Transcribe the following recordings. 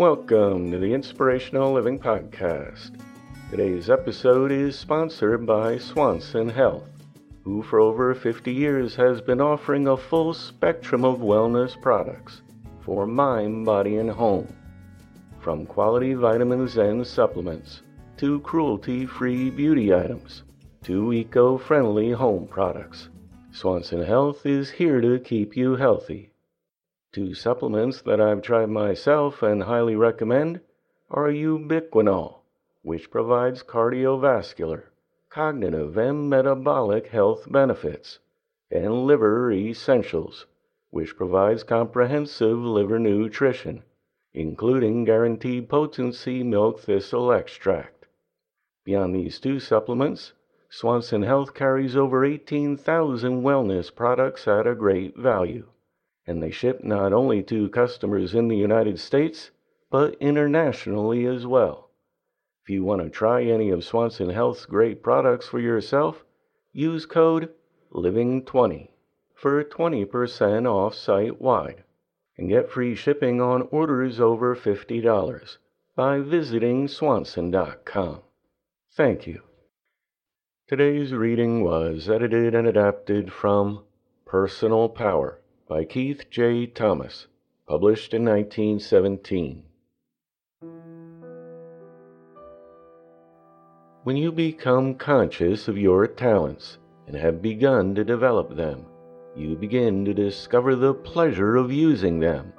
Welcome to the Inspirational Living Podcast. Today's episode is sponsored by Swanson Health, who for over 50 years has been offering a full spectrum of wellness products for mind, body, and home. From quality vitamins and supplements to cruelty free beauty items to eco friendly home products, Swanson Health is here to keep you healthy. Two supplements that I've tried myself and highly recommend are ubiquinol, which provides cardiovascular, cognitive, and metabolic health benefits, and liver essentials, which provides comprehensive liver nutrition, including guaranteed potency milk thistle extract. Beyond these two supplements, Swanson Health carries over 18,000 wellness products at a great value and they ship not only to customers in the United States, but internationally as well. If you want to try any of Swanson Health's great products for yourself, use code LIVING20 for 20% off site wide and get free shipping on orders over $50 by visiting swanson.com. Thank you. Today's reading was edited and adapted from Personal Power by Keith J. Thomas, published in 1917. When you become conscious of your talents and have begun to develop them, you begin to discover the pleasure of using them.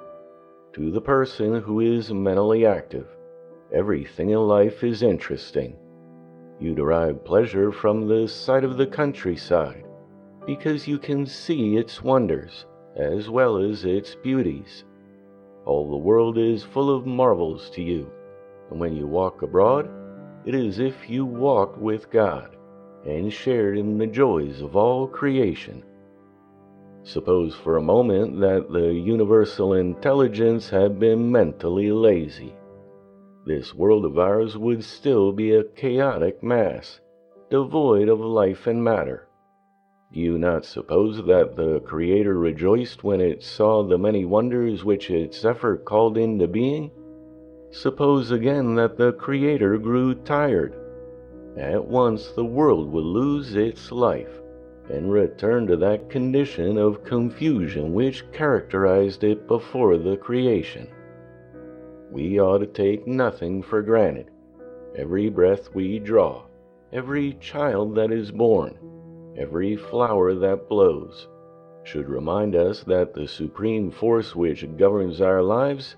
To the person who is mentally active, everything in life is interesting. You derive pleasure from the sight of the countryside because you can see its wonders as well as its beauties. All the world is full of marvels to you, and when you walk abroad, it is as if you walked with God and shared in the joys of all creation. Suppose for a moment that the universal intelligence had been mentally lazy. This world of ours would still be a chaotic mass, devoid of life and matter. You not suppose that the Creator rejoiced when it saw the many wonders which its effort called into being? Suppose again that the Creator grew tired. At once the world would lose its life and return to that condition of confusion which characterized it before the creation. We ought to take nothing for granted. Every breath we draw, every child that is born, every flower that blows, should remind us that the supreme force which governs our lives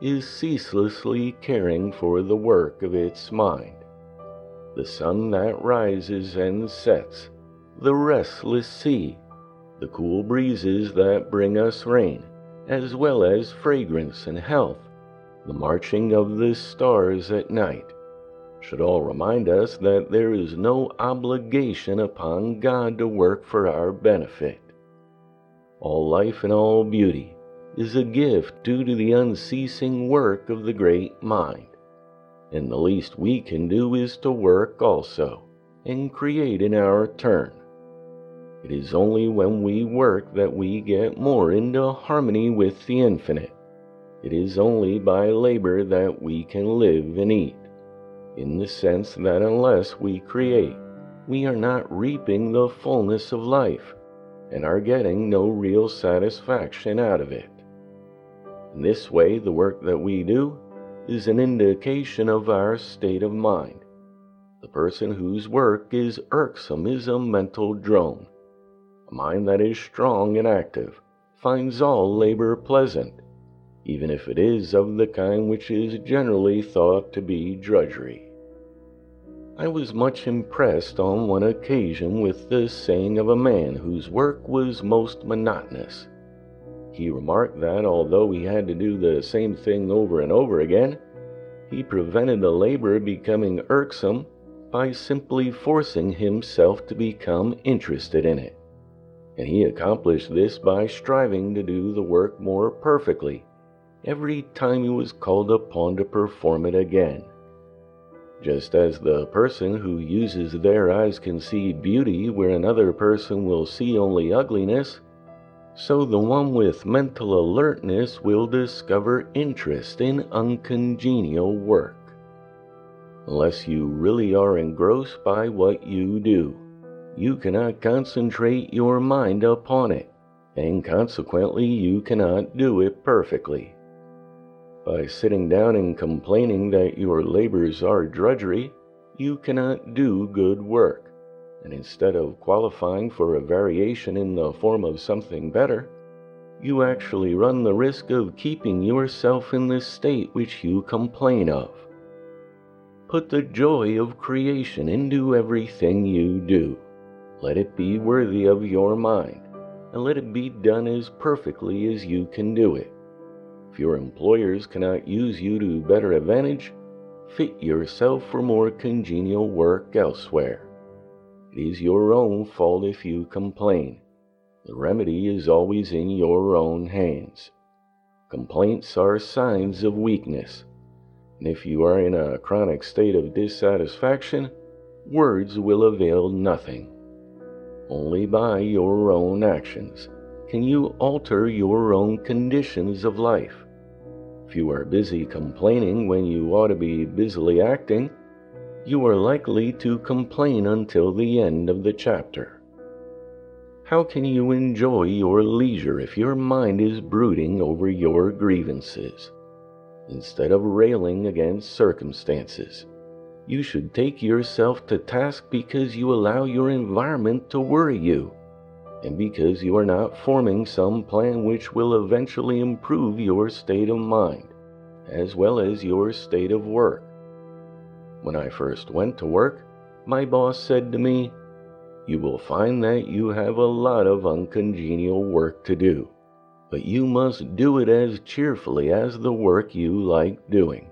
is ceaselessly caring for the work of its mind. The sun that rises and sets, the restless sea, the cool breezes that bring us rain, as well as fragrance and health, the marching of the stars at night, should all remind us that there is no obligation upon God to work for our benefit. All life and all beauty is a gift due to the unceasing work of the great mind, and the least we can do is to work also and create in our turn. It is only when we work that we get more into harmony with the infinite. It is only by labor that we can live and eat in the sense that unless we create, we are not reaping the fullness of life and are getting no real satisfaction out of it. In this way, the work that we do is an indication of our state of mind. The person whose work is irksome is a mental drone. A mind that is strong and active finds all labor pleasant even if it is of the kind which is generally thought to be drudgery. I was much impressed on one occasion with the saying of a man whose work was most monotonous. He remarked that although he had to do the same thing over and over again, he prevented the labor becoming irksome by simply forcing himself to become interested in it. And he accomplished this by striving to do the work more perfectly every time he was called upon to perform it again. Just as the person who uses their eyes can see beauty where another person will see only ugliness, So the one with mental alertness will discover interest in uncongenial work. Unless you really are engrossed by what you do, you cannot concentrate your mind upon it, and consequently you cannot do it perfectly. By sitting down and complaining that your labors are drudgery, you cannot do good work and instead of qualifying for a variation in the form of something better, you actually run the risk of keeping yourself in the state which you complain of. Put the joy of creation into everything you do. Let it be worthy of your mind, and let it be done as perfectly as you can do it. If your employers cannot use you to better advantage, fit yourself for more congenial work elsewhere. It is your own fault if you complain. The remedy is always in your own hands. Complaints are signs of weakness, and if you are in a chronic state of dissatisfaction, words will avail nothing. Only by your own actions can you alter your own conditions of life. If you are busy complaining when you ought to be busily acting, you are likely to complain until the end of the chapter. How can you enjoy your leisure if your mind is brooding over your grievances? Instead of railing against circumstances, you should take yourself to task because you allow your environment to worry you, and because you are not forming some plan which will eventually improve your state of mind, as well as your state of work. When I first went to work, my boss said to me, You will find that you have a lot of uncongenial work to do, but you must do it as cheerfully as the work you like doing.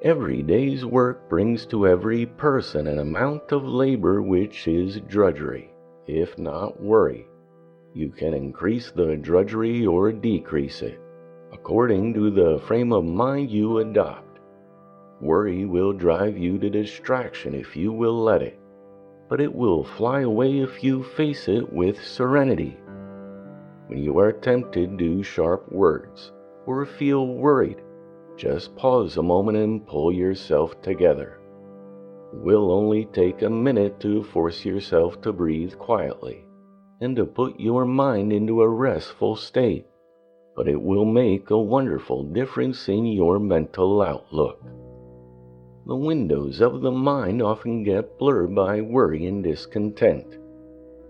Every day's work brings to every person an amount of labor which is drudgery, if not worry. You can increase the drudgery or decrease it, according to the frame of mind you adopt. Worry will drive you to distraction if you will let it, but it will fly away if you face it with serenity. When you are tempted to sharp words or feel worried, just pause a moment and pull yourself together. Will only take a minute to force yourself to breathe quietly and to put your mind into a restful state, but it will make a wonderful difference in your mental outlook. The windows of the mind often get blurred by worry and discontent.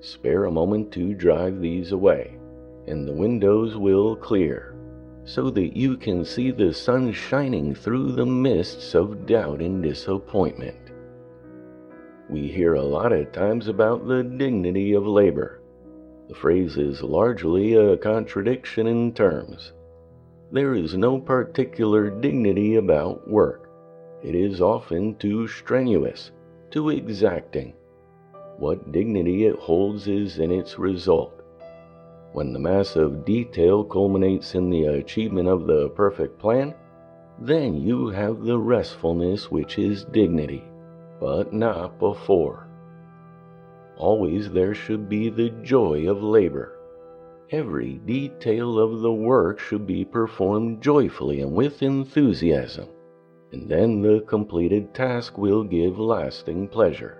Spare a moment to drive these away, and the windows will clear, so that you can see the sun shining through the mists of doubt and disappointment. We hear a lot of times about the dignity of labor. The phrase is largely a contradiction in terms. There is no particular dignity about work it is often too strenuous, too exacting. What dignity it holds is in its result. When the mass of detail culminates in the achievement of the perfect plan, then you have the restfulness which is dignity, but not before. Always there should be the joy of labor. Every detail of the work should be performed joyfully and with enthusiasm and then the completed task will give lasting pleasure,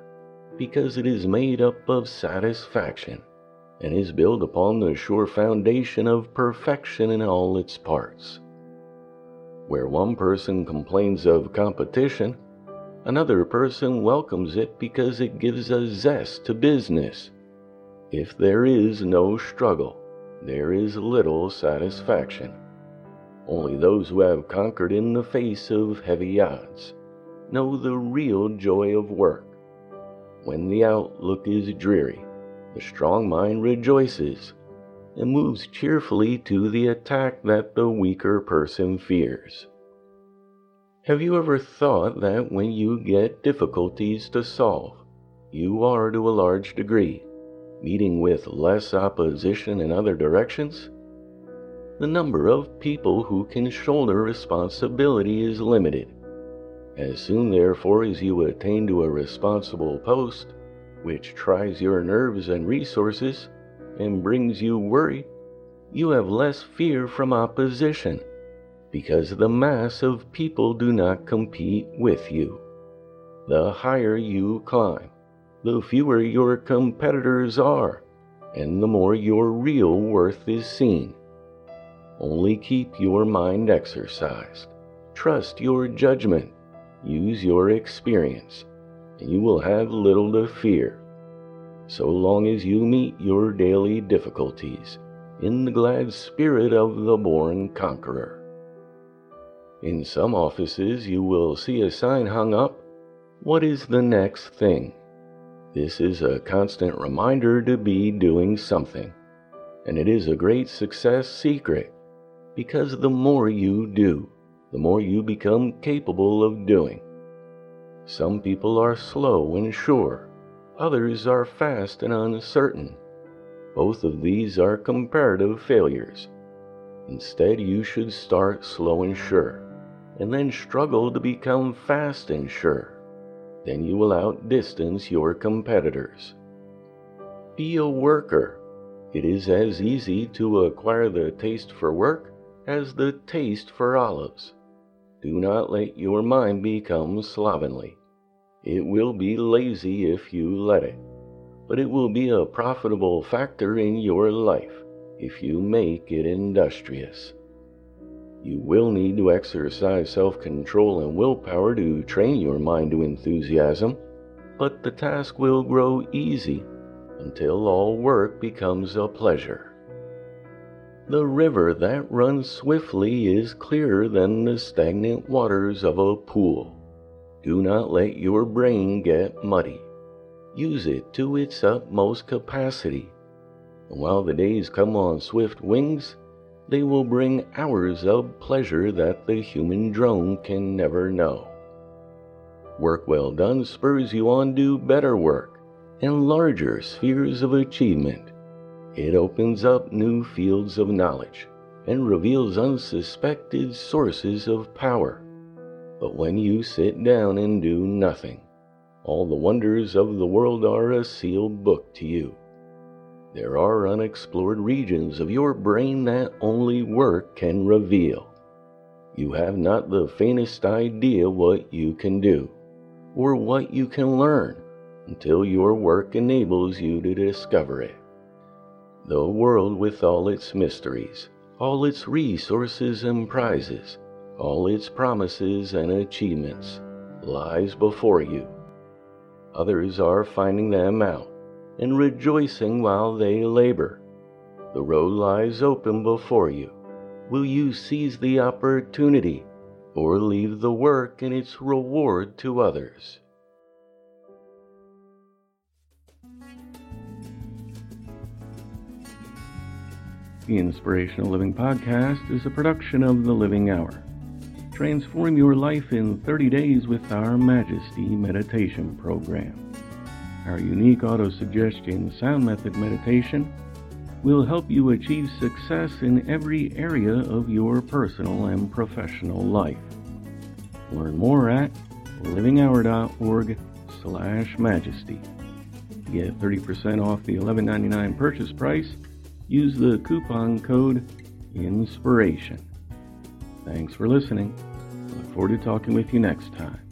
because it is made up of satisfaction and is built upon the sure foundation of perfection in all its parts. Where one person complains of competition, another person welcomes it because it gives a zest to business. If there is no struggle, there is little satisfaction. Only those who have conquered in the face of heavy odds know the real joy of work. When the outlook is dreary, the strong mind rejoices and moves cheerfully to the attack that the weaker person fears. Have you ever thought that when you get difficulties to solve, you are to a large degree meeting with less opposition in other directions? the number of people who can shoulder responsibility is limited. As soon, therefore, as you attain to a responsible post, which tries your nerves and resources, and brings you worry, you have less fear from opposition because the mass of people do not compete with you. The higher you climb, the fewer your competitors are, and the more your real worth is seen. Only keep your mind exercised. Trust your judgment. Use your experience, and you will have little to fear, so long as you meet your daily difficulties in the glad spirit of the born conqueror. In some offices, you will see a sign hung up What is the next thing? This is a constant reminder to be doing something, and it is a great success secret because the more you do, the more you become capable of doing. Some people are slow and sure, others are fast and uncertain. Both of these are comparative failures. Instead, you should start slow and sure and then struggle to become fast and sure. Then you will outdistance your competitors. Be a worker. It is as easy to acquire the taste for work as the taste for olives. Do not let your mind become slovenly. It will be lazy if you let it, but it will be a profitable factor in your life if you make it industrious. You will need to exercise self control and willpower to train your mind to enthusiasm, but the task will grow easy until all work becomes a pleasure. The river that runs swiftly is clearer than the stagnant waters of a pool. Do not let your brain get muddy. Use it to its utmost capacity. And while the days come on swift wings, they will bring hours of pleasure that the human drone can never know. Work well done spurs you on to better work and larger spheres of achievement. It opens up new fields of knowledge and reveals unsuspected sources of power. But when you sit down and do nothing, all the wonders of the world are a sealed book to you. There are unexplored regions of your brain that only work can reveal. You have not the faintest idea what you can do or what you can learn until your work enables you to discover it. The world, with all its mysteries, all its resources and prizes, all its promises and achievements, lies before you. Others are finding them out and rejoicing while they labor. The road lies open before you. Will you seize the opportunity or leave the work and its reward to others? The Inspirational Living Podcast is a production of The Living Hour. Transform your life in 30 days with our Majesty Meditation Program. Our unique auto-suggestion sound method meditation will help you achieve success in every area of your personal and professional life. Learn more at livinghour.org slash majesty. Get 30% off the $11.99 purchase price, use the coupon code INSPIRATION. Thanks for listening. Look forward to talking with you next time.